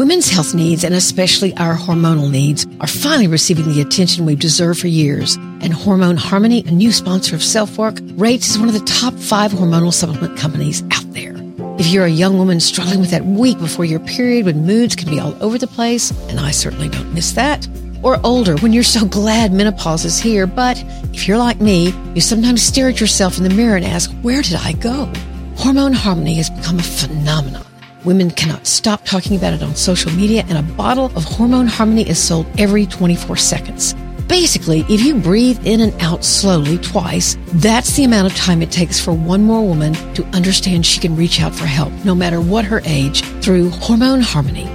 Women's health needs, and especially our hormonal needs, are finally receiving the attention we've deserved for years. And Hormone Harmony, a new sponsor of Self Work, rates as one of the top five hormonal supplement companies out there. If you're a young woman struggling with that week before your period when moods can be all over the place, and I certainly don't miss that, or older when you're so glad menopause is here, but if you're like me, you sometimes stare at yourself in the mirror and ask, where did I go? Hormone Harmony has become a phenomenon. Women cannot stop talking about it on social media, and a bottle of Hormone Harmony is sold every 24 seconds. Basically, if you breathe in and out slowly twice, that's the amount of time it takes for one more woman to understand she can reach out for help, no matter what her age, through Hormone Harmony.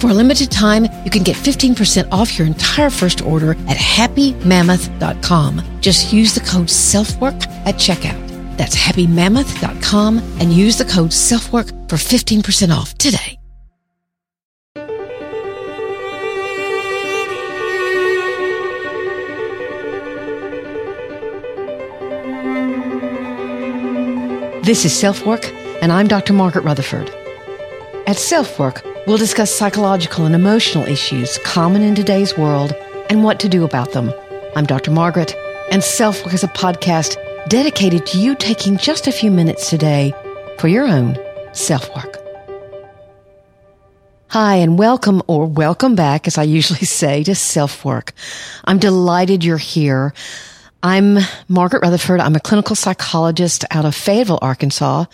For a limited time, you can get 15% off your entire first order at happymammoth.com. Just use the code SELFWORK at checkout. That's happymammoth.com and use the code SELFWORK for 15% off today. This is Self Work, and I'm Dr. Margaret Rutherford. At Self Work, we'll discuss psychological and emotional issues common in today's world and what to do about them. I'm Dr. Margaret, and Self Work is a podcast dedicated to you taking just a few minutes today for your own self work. Hi, and welcome or welcome back, as I usually say, to self work. I'm delighted you're here. I'm Margaret Rutherford. I'm a clinical psychologist out of Fayetteville, Arkansas.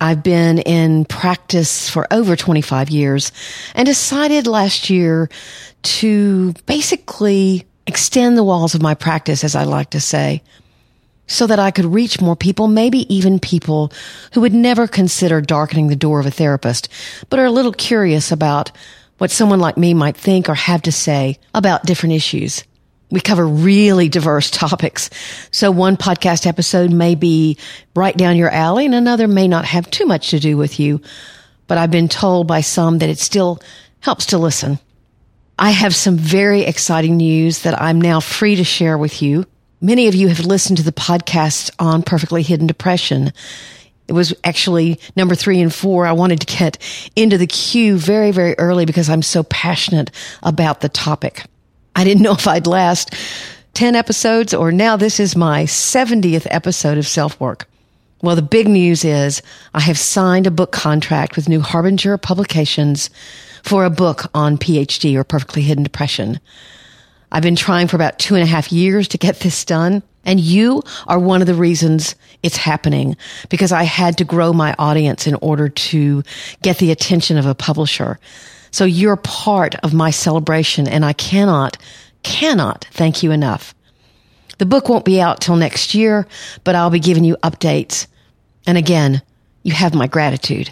I've been in practice for over 25 years and decided last year to basically extend the walls of my practice, as I like to say so that I could reach more people, maybe even people who would never consider darkening the door of a therapist, but are a little curious about what someone like me might think or have to say about different issues. We cover really diverse topics. So one podcast episode may be right down your alley and another may not have too much to do with you. But I've been told by some that it still helps to listen. I have some very exciting news that I'm now free to share with you. Many of you have listened to the podcast on perfectly hidden depression. It was actually number three and four. I wanted to get into the queue very, very early because I'm so passionate about the topic. I didn't know if I'd last 10 episodes or now this is my 70th episode of self work. Well, the big news is I have signed a book contract with New Harbinger Publications for a book on PHD or perfectly hidden depression. I've been trying for about two and a half years to get this done. And you are one of the reasons it's happening because I had to grow my audience in order to get the attention of a publisher. So you're part of my celebration and I cannot, cannot thank you enough. The book won't be out till next year, but I'll be giving you updates. And again, you have my gratitude.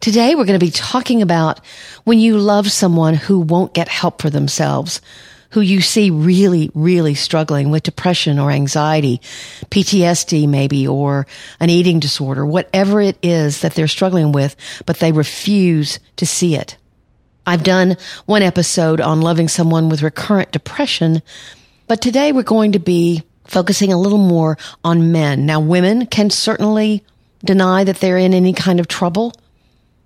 Today we're going to be talking about when you love someone who won't get help for themselves, who you see really, really struggling with depression or anxiety, PTSD maybe, or an eating disorder, whatever it is that they're struggling with, but they refuse to see it. I've done one episode on loving someone with recurrent depression, but today we're going to be focusing a little more on men. Now, women can certainly deny that they're in any kind of trouble,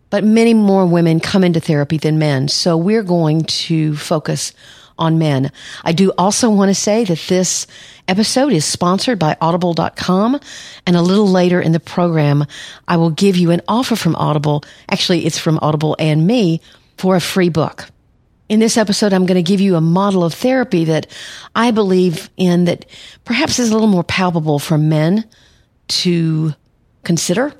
but many more women come into therapy than men. So we're going to focus on men. I do also want to say that this episode is sponsored by audible.com. And a little later in the program, I will give you an offer from Audible. Actually, it's from Audible and me for a free book. In this episode, I'm going to give you a model of therapy that I believe in that perhaps is a little more palpable for men to consider.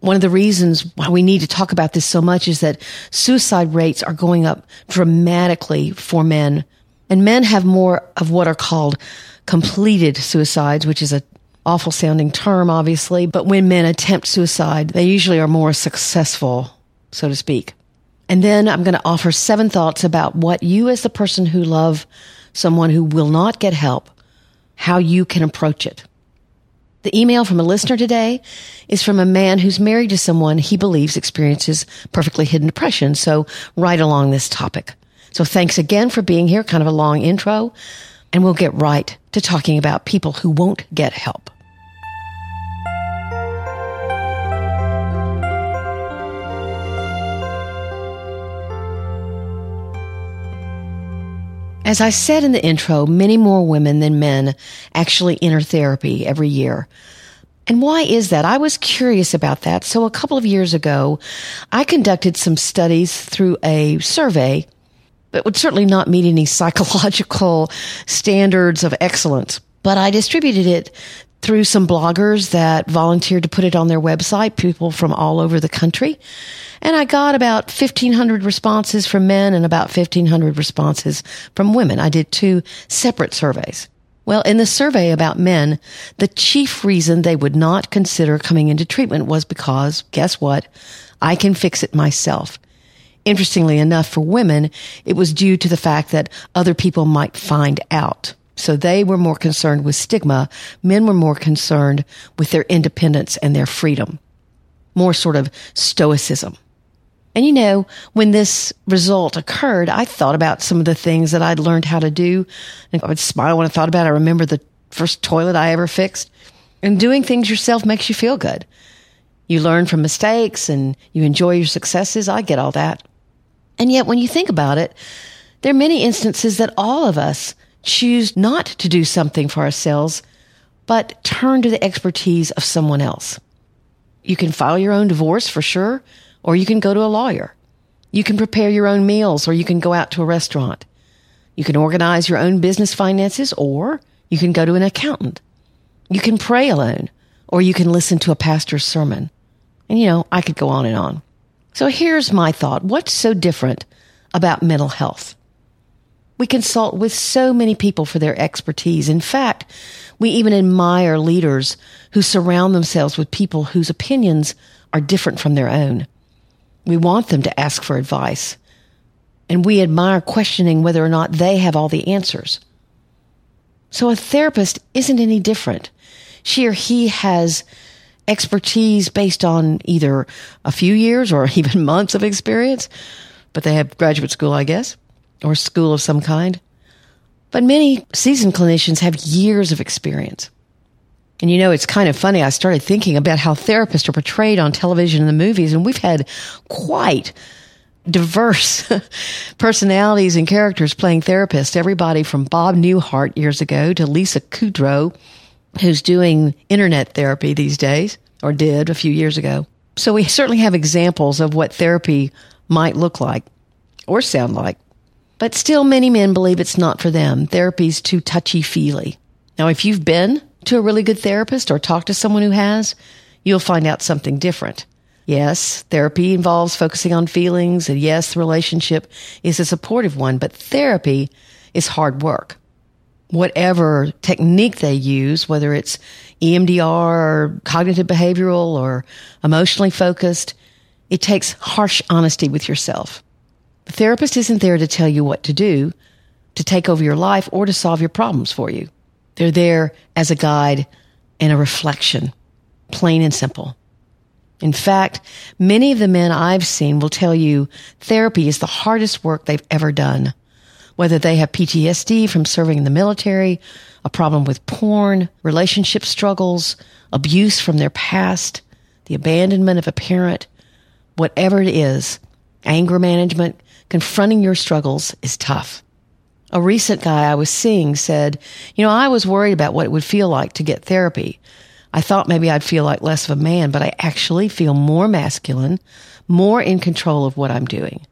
One of the reasons why we need to talk about this so much is that suicide rates are going up dramatically for men. And men have more of what are called completed suicides, which is a awful sounding term, obviously. But when men attempt suicide, they usually are more successful, so to speak. And then I'm going to offer seven thoughts about what you as the person who love someone who will not get help, how you can approach it. The email from a listener today is from a man who's married to someone he believes experiences perfectly hidden depression. So right along this topic. So thanks again for being here. Kind of a long intro and we'll get right to talking about people who won't get help. As I said in the intro, many more women than men actually enter therapy every year. And why is that? I was curious about that. So a couple of years ago, I conducted some studies through a survey that would certainly not meet any psychological standards of excellence, but I distributed it through some bloggers that volunteered to put it on their website, people from all over the country. And I got about 1500 responses from men and about 1500 responses from women. I did two separate surveys. Well, in the survey about men, the chief reason they would not consider coming into treatment was because, guess what? I can fix it myself. Interestingly enough, for women, it was due to the fact that other people might find out. So they were more concerned with stigma. Men were more concerned with their independence and their freedom. More sort of stoicism. And you know, when this result occurred, I thought about some of the things that I'd learned how to do. And I would smile when I thought about it. I remember the first toilet I ever fixed. And doing things yourself makes you feel good. You learn from mistakes and you enjoy your successes. I get all that. And yet when you think about it, there are many instances that all of us choose not to do something for ourselves, but turn to the expertise of someone else. You can file your own divorce for sure, or you can go to a lawyer. You can prepare your own meals, or you can go out to a restaurant. You can organize your own business finances, or you can go to an accountant. You can pray alone, or you can listen to a pastor's sermon. And you know, I could go on and on. So here's my thought. What's so different about mental health? We consult with so many people for their expertise. In fact, we even admire leaders who surround themselves with people whose opinions are different from their own. We want them to ask for advice. And we admire questioning whether or not they have all the answers. So a therapist isn't any different. She or he has expertise based on either a few years or even months of experience, but they have graduate school, I guess or school of some kind. But many seasoned clinicians have years of experience. And you know, it's kind of funny. I started thinking about how therapists are portrayed on television and the movies, and we've had quite diverse personalities and characters playing therapists. Everybody from Bob Newhart years ago to Lisa Kudrow, who's doing internet therapy these days, or did a few years ago. So we certainly have examples of what therapy might look like or sound like. But still, many men believe it's not for them. Therapy's too touchy feely. Now, if you've been to a really good therapist or talked to someone who has, you'll find out something different. Yes, therapy involves focusing on feelings, and yes, the relationship is a supportive one, but therapy is hard work. Whatever technique they use, whether it's EMDR or cognitive behavioral or emotionally focused, it takes harsh honesty with yourself. The therapist isn't there to tell you what to do, to take over your life, or to solve your problems for you. They're there as a guide and a reflection, plain and simple. In fact, many of the men I've seen will tell you therapy is the hardest work they've ever done. Whether they have PTSD from serving in the military, a problem with porn, relationship struggles, abuse from their past, the abandonment of a parent, whatever it is, anger management, confronting your struggles is tough. A recent guy I was seeing said, you know, I was worried about what it would feel like to get therapy. I thought maybe I'd feel like less of a man, but I actually feel more masculine, more in control of what I'm doing.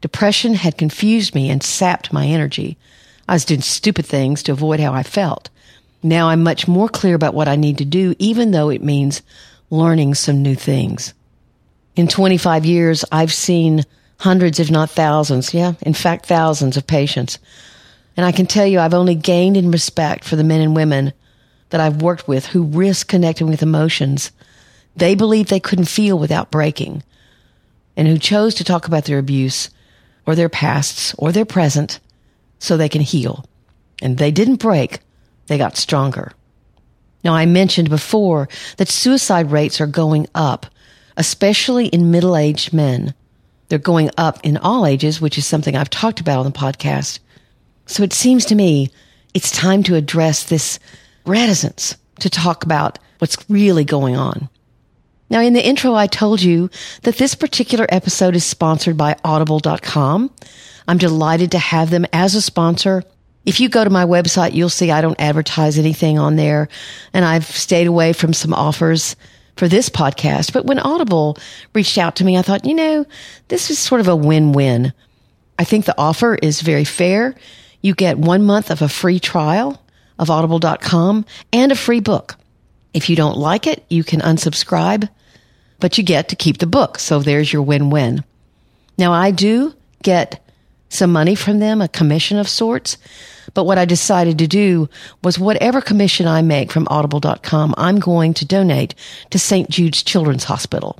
Depression had confused me and sapped my energy. I was doing stupid things to avoid how I felt. Now I'm much more clear about what I need to do, even though it means learning some new things. In 25 years, I've seen hundreds, if not thousands. Yeah, in fact, thousands of patients. And I can tell you, I've only gained in respect for the men and women that I've worked with who risk connecting with emotions they believed they couldn't feel without breaking and who chose to talk about their abuse or their pasts or their present so they can heal. And they didn't break. They got stronger. Now, I mentioned before that suicide rates are going up, especially in middle-aged men. They're going up in all ages, which is something I've talked about on the podcast. So it seems to me it's time to address this reticence to talk about what's really going on. Now, in the intro, I told you that this particular episode is sponsored by audible.com. I'm delighted to have them as a sponsor. If you go to my website, you'll see I don't advertise anything on there and I've stayed away from some offers for this podcast. But when Audible reached out to me, I thought, you know, this is sort of a win-win. I think the offer is very fair. You get one month of a free trial of audible.com and a free book. If you don't like it, you can unsubscribe, but you get to keep the book. So there's your win-win. Now I do get some money from them, a commission of sorts. But what I decided to do was whatever commission I make from audible.com, I'm going to donate to St. Jude's Children's Hospital.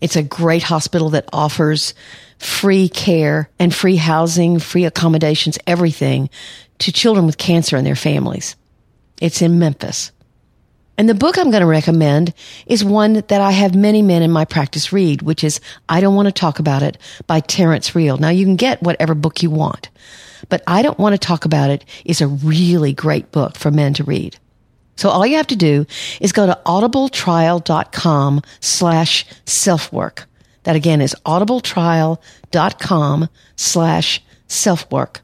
It's a great hospital that offers free care and free housing, free accommodations, everything to children with cancer and their families. It's in Memphis. And the book I'm going to recommend is one that I have many men in my practice read, which is I Don't Want to Talk About It by Terrence Real. Now you can get whatever book you want, but I Don't Want to Talk About It is a really great book for men to read. So all you have to do is go to audibletrial.com slash self-work. That again is audibletrial.com slash self-work.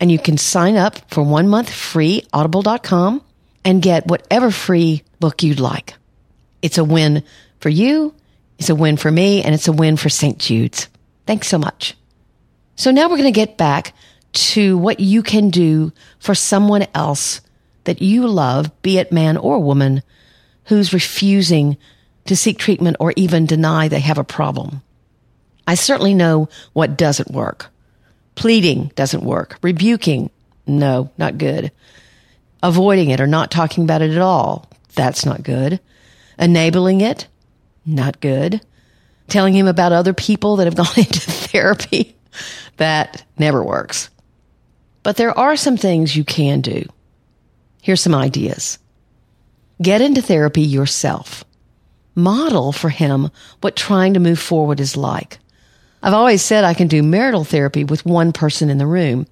And you can sign up for one month free audible.com and get whatever free book you'd like. It's a win for you. It's a win for me and it's a win for St. Jude's. Thanks so much. So now we're going to get back to what you can do for someone else that you love, be it man or woman, who's refusing to seek treatment or even deny they have a problem. I certainly know what doesn't work. Pleading doesn't work. Rebuking, no, not good. Avoiding it or not talking about it at all, that's not good. Enabling it, not good. Telling him about other people that have gone into therapy, that never works. But there are some things you can do. Here's some ideas. Get into therapy yourself. Model for him what trying to move forward is like. I've always said I can do marital therapy with one person in the room.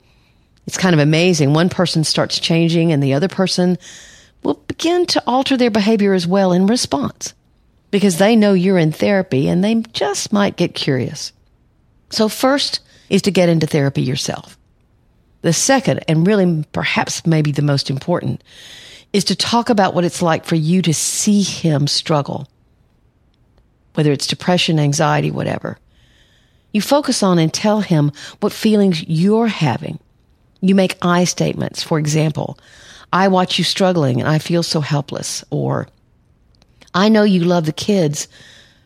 It's kind of amazing. One person starts changing and the other person will begin to alter their behavior as well in response because they know you're in therapy and they just might get curious. So first is to get into therapy yourself. The second, and really perhaps maybe the most important, is to talk about what it's like for you to see him struggle, whether it's depression, anxiety, whatever. You focus on and tell him what feelings you're having. You make I statements. For example, I watch you struggling and I feel so helpless. Or, I know you love the kids,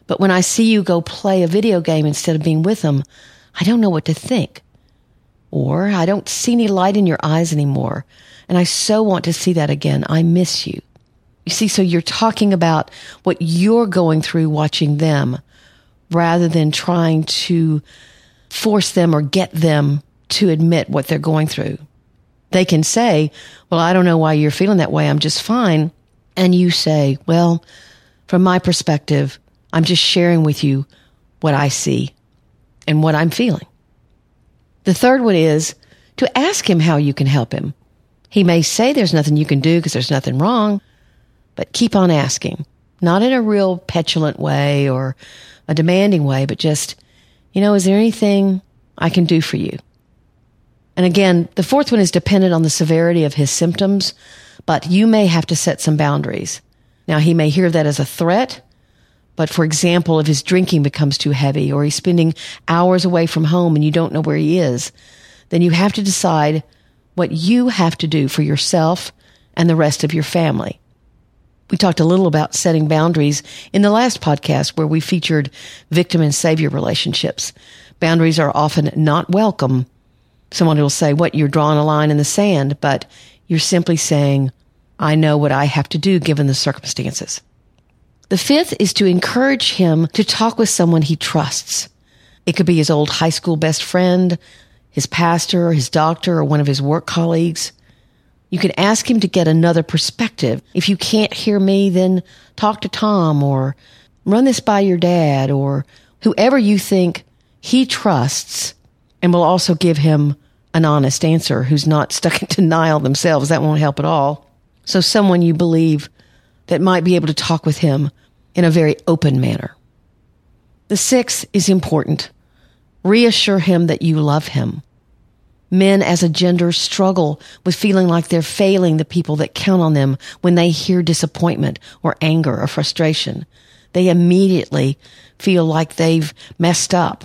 but when I see you go play a video game instead of being with them, I don't know what to think. Or I don't see any light in your eyes anymore. And I so want to see that again. I miss you. You see, so you're talking about what you're going through watching them rather than trying to force them or get them to admit what they're going through. They can say, well, I don't know why you're feeling that way. I'm just fine. And you say, well, from my perspective, I'm just sharing with you what I see and what I'm feeling. The third one is to ask him how you can help him. He may say there's nothing you can do because there's nothing wrong, but keep on asking. Not in a real petulant way or a demanding way, but just, you know, is there anything I can do for you? And again, the fourth one is dependent on the severity of his symptoms, but you may have to set some boundaries. Now, he may hear that as a threat, but for example, if his drinking becomes too heavy or he's spending hours away from home and you don't know where he is, then you have to decide what you have to do for yourself and the rest of your family. We talked a little about setting boundaries in the last podcast where we featured victim and savior relationships. Boundaries are often not welcome. Someone will say, what, you're drawing a line in the sand, but you're simply saying, I know what I have to do given the circumstances. The fifth is to encourage him to talk with someone he trusts. It could be his old high school best friend, his pastor, his doctor, or one of his work colleagues. You can ask him to get another perspective. If you can't hear me, then talk to Tom or run this by your dad or whoever you think he trusts and will also give him an honest answer who's not stuck in denial themselves. That won't help at all. So someone you believe that might be able to talk with him in a very open manner. The sixth is important. Reassure him that you love him. Men as a gender struggle with feeling like they're failing the people that count on them when they hear disappointment or anger or frustration. They immediately feel like they've messed up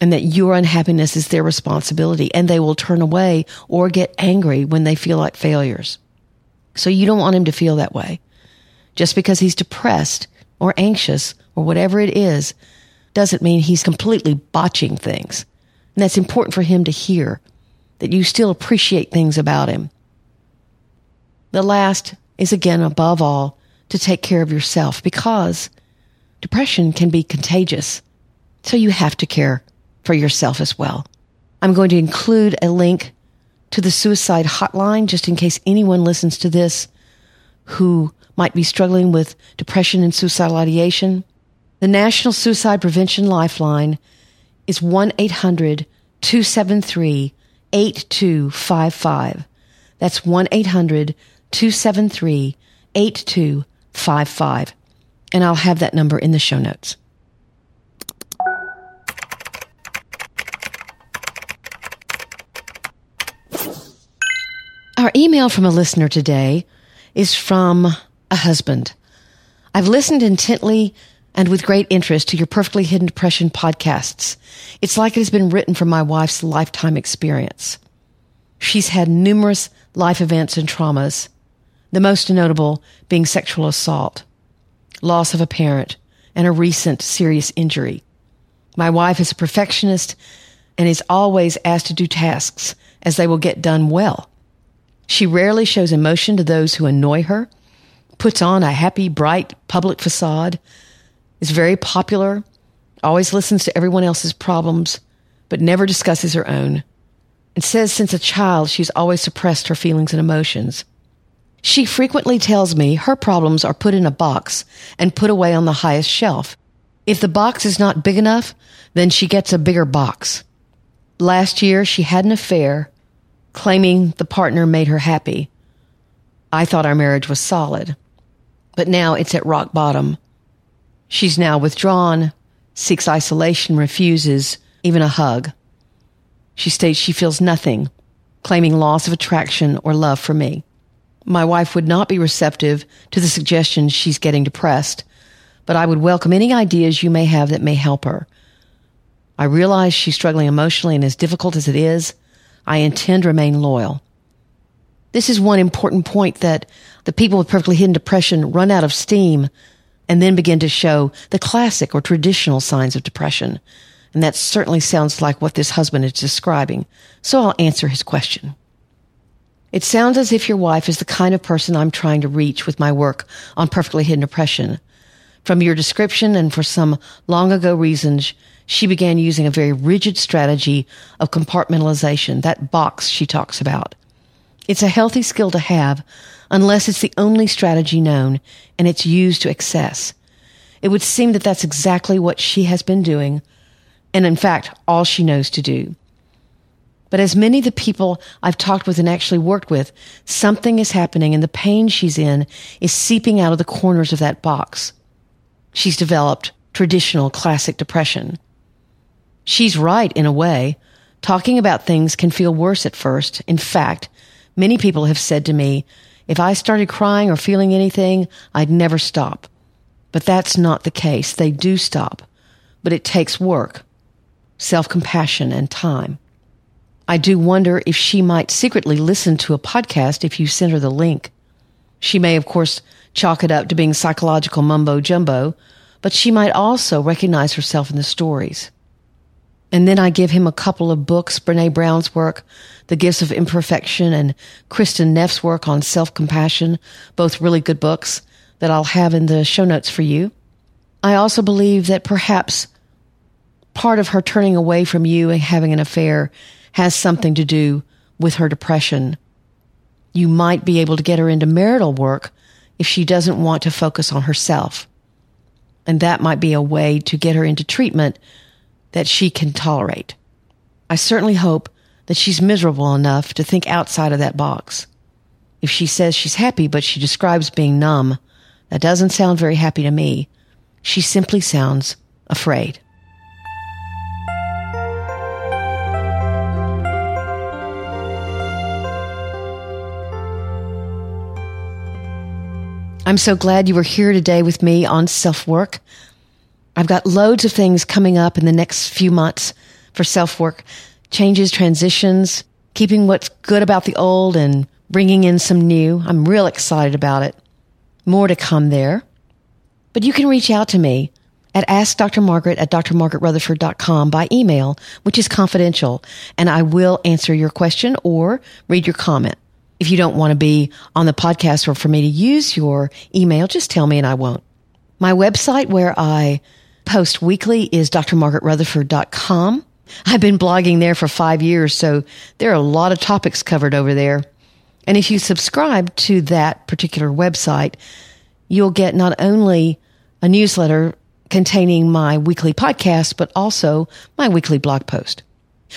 and that your unhappiness is their responsibility and they will turn away or get angry when they feel like failures. So you don't want him to feel that way. Just because he's depressed or anxious or whatever it is doesn't mean he's completely botching things. And that's important for him to hear that you still appreciate things about him. The last is again, above all, to take care of yourself because depression can be contagious. So you have to care for yourself as well. I'm going to include a link to the suicide hotline just in case anyone listens to this who might be struggling with depression and suicidal ideation. The National Suicide Prevention Lifeline is 1 800 273 8255. That's 1 800 273 8255. And I'll have that number in the show notes. Our email from a listener today is from a husband. I've listened intently and with great interest to your Perfectly Hidden Depression podcasts. It's like it has been written from my wife's lifetime experience. She's had numerous life events and traumas, the most notable being sexual assault, loss of a parent, and a recent serious injury. My wife is a perfectionist and is always asked to do tasks as they will get done well. She rarely shows emotion to those who annoy her, puts on a happy, bright public facade, is very popular, always listens to everyone else's problems, but never discusses her own, and says since a child she's always suppressed her feelings and emotions. She frequently tells me her problems are put in a box and put away on the highest shelf. If the box is not big enough, then she gets a bigger box. Last year, she had an affair, claiming the partner made her happy. I thought our marriage was solid, but now it's at rock bottom. She's now withdrawn, seeks isolation, refuses even a hug. She states she feels nothing, claiming loss of attraction or love for me. My wife would not be receptive to the suggestion she's getting depressed, but I would welcome any ideas you may have that may help her. I realize she's struggling emotionally and as difficult as it is, I intend to remain loyal. This is one important point that the people with perfectly hidden depression run out of steam and then begin to show the classic or traditional signs of depression. And that certainly sounds like what this husband is describing. So I'll answer his question. It sounds as if your wife is the kind of person I'm trying to reach with my work on perfectly hidden depression. From your description and for some long ago reasons, she began using a very rigid strategy of compartmentalization, that box she talks about. It's a healthy skill to have unless it's the only strategy known and it's used to excess. It would seem that that's exactly what she has been doing, and in fact, all she knows to do. But as many of the people I've talked with and actually worked with, something is happening and the pain she's in is seeping out of the corners of that box. She's developed traditional classic depression. She's right in a way. Talking about things can feel worse at first. In fact, Many people have said to me, if I started crying or feeling anything, I'd never stop. But that's not the case. They do stop, but it takes work, self-compassion, and time. I do wonder if she might secretly listen to a podcast if you send her the link. She may, of course, chalk it up to being psychological mumbo jumbo, but she might also recognize herself in the stories. And then I give him a couple of books, Brene Brown's work, The Gifts of Imperfection, and Kristin Neff's work on self-compassion, both really good books that I'll have in the show notes for you. I also believe that perhaps part of her turning away from you and having an affair has something to do with her depression. You might be able to get her into marital work if she doesn't want to focus on herself. And that might be a way to get her into treatment that she can tolerate. I certainly hope that she's miserable enough to think outside of that box. If she says she's happy, but she describes being numb, that doesn't sound very happy to me. She simply sounds afraid. I'm so glad you were here today with me on self work. I've got loads of things coming up in the next few months for self work changes, transitions, keeping what's good about the old and bringing in some new. I'm real excited about it. More to come there. But you can reach out to me at askdrmargaret at drmargaretrutherford.com by email, which is confidential, and I will answer your question or read your comment. If you don't want to be on the podcast or for me to use your email, just tell me and I won't. My website where I post weekly is drmargaretrutherford.com. I've been blogging there for five years, so there are a lot of topics covered over there. And if you subscribe to that particular website, you'll get not only a newsletter containing my weekly podcast, but also my weekly blog post.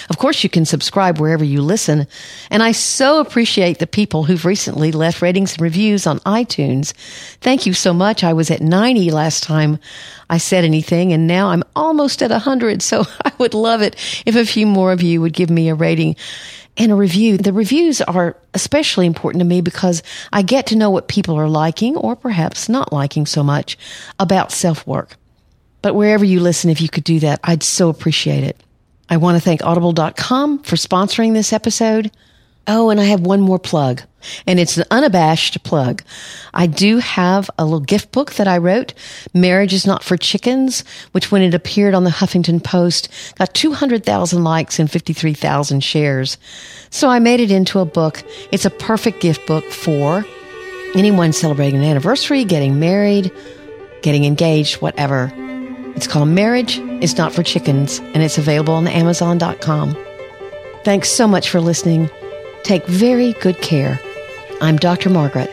Of course, you can subscribe wherever you listen. And I so appreciate the people who've recently left ratings and reviews on iTunes. Thank you so much. I was at 90 last time I said anything, and now I'm almost at 100. So I would love it if a few more of you would give me a rating and a review. The reviews are especially important to me because I get to know what people are liking or perhaps not liking so much about self work. But wherever you listen, if you could do that, I'd so appreciate it. I want to thank audible.com for sponsoring this episode. Oh, and I have one more plug, and it's an unabashed plug. I do have a little gift book that I wrote, Marriage is Not for Chickens, which when it appeared on the Huffington Post got 200,000 likes and 53,000 shares. So I made it into a book. It's a perfect gift book for anyone celebrating an anniversary, getting married, getting engaged, whatever. It's called Marriage is Not for Chickens, and it's available on Amazon.com. Thanks so much for listening. Take very good care. I'm Dr. Margaret,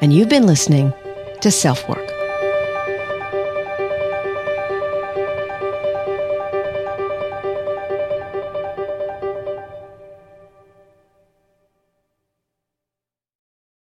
and you've been listening to Self Work.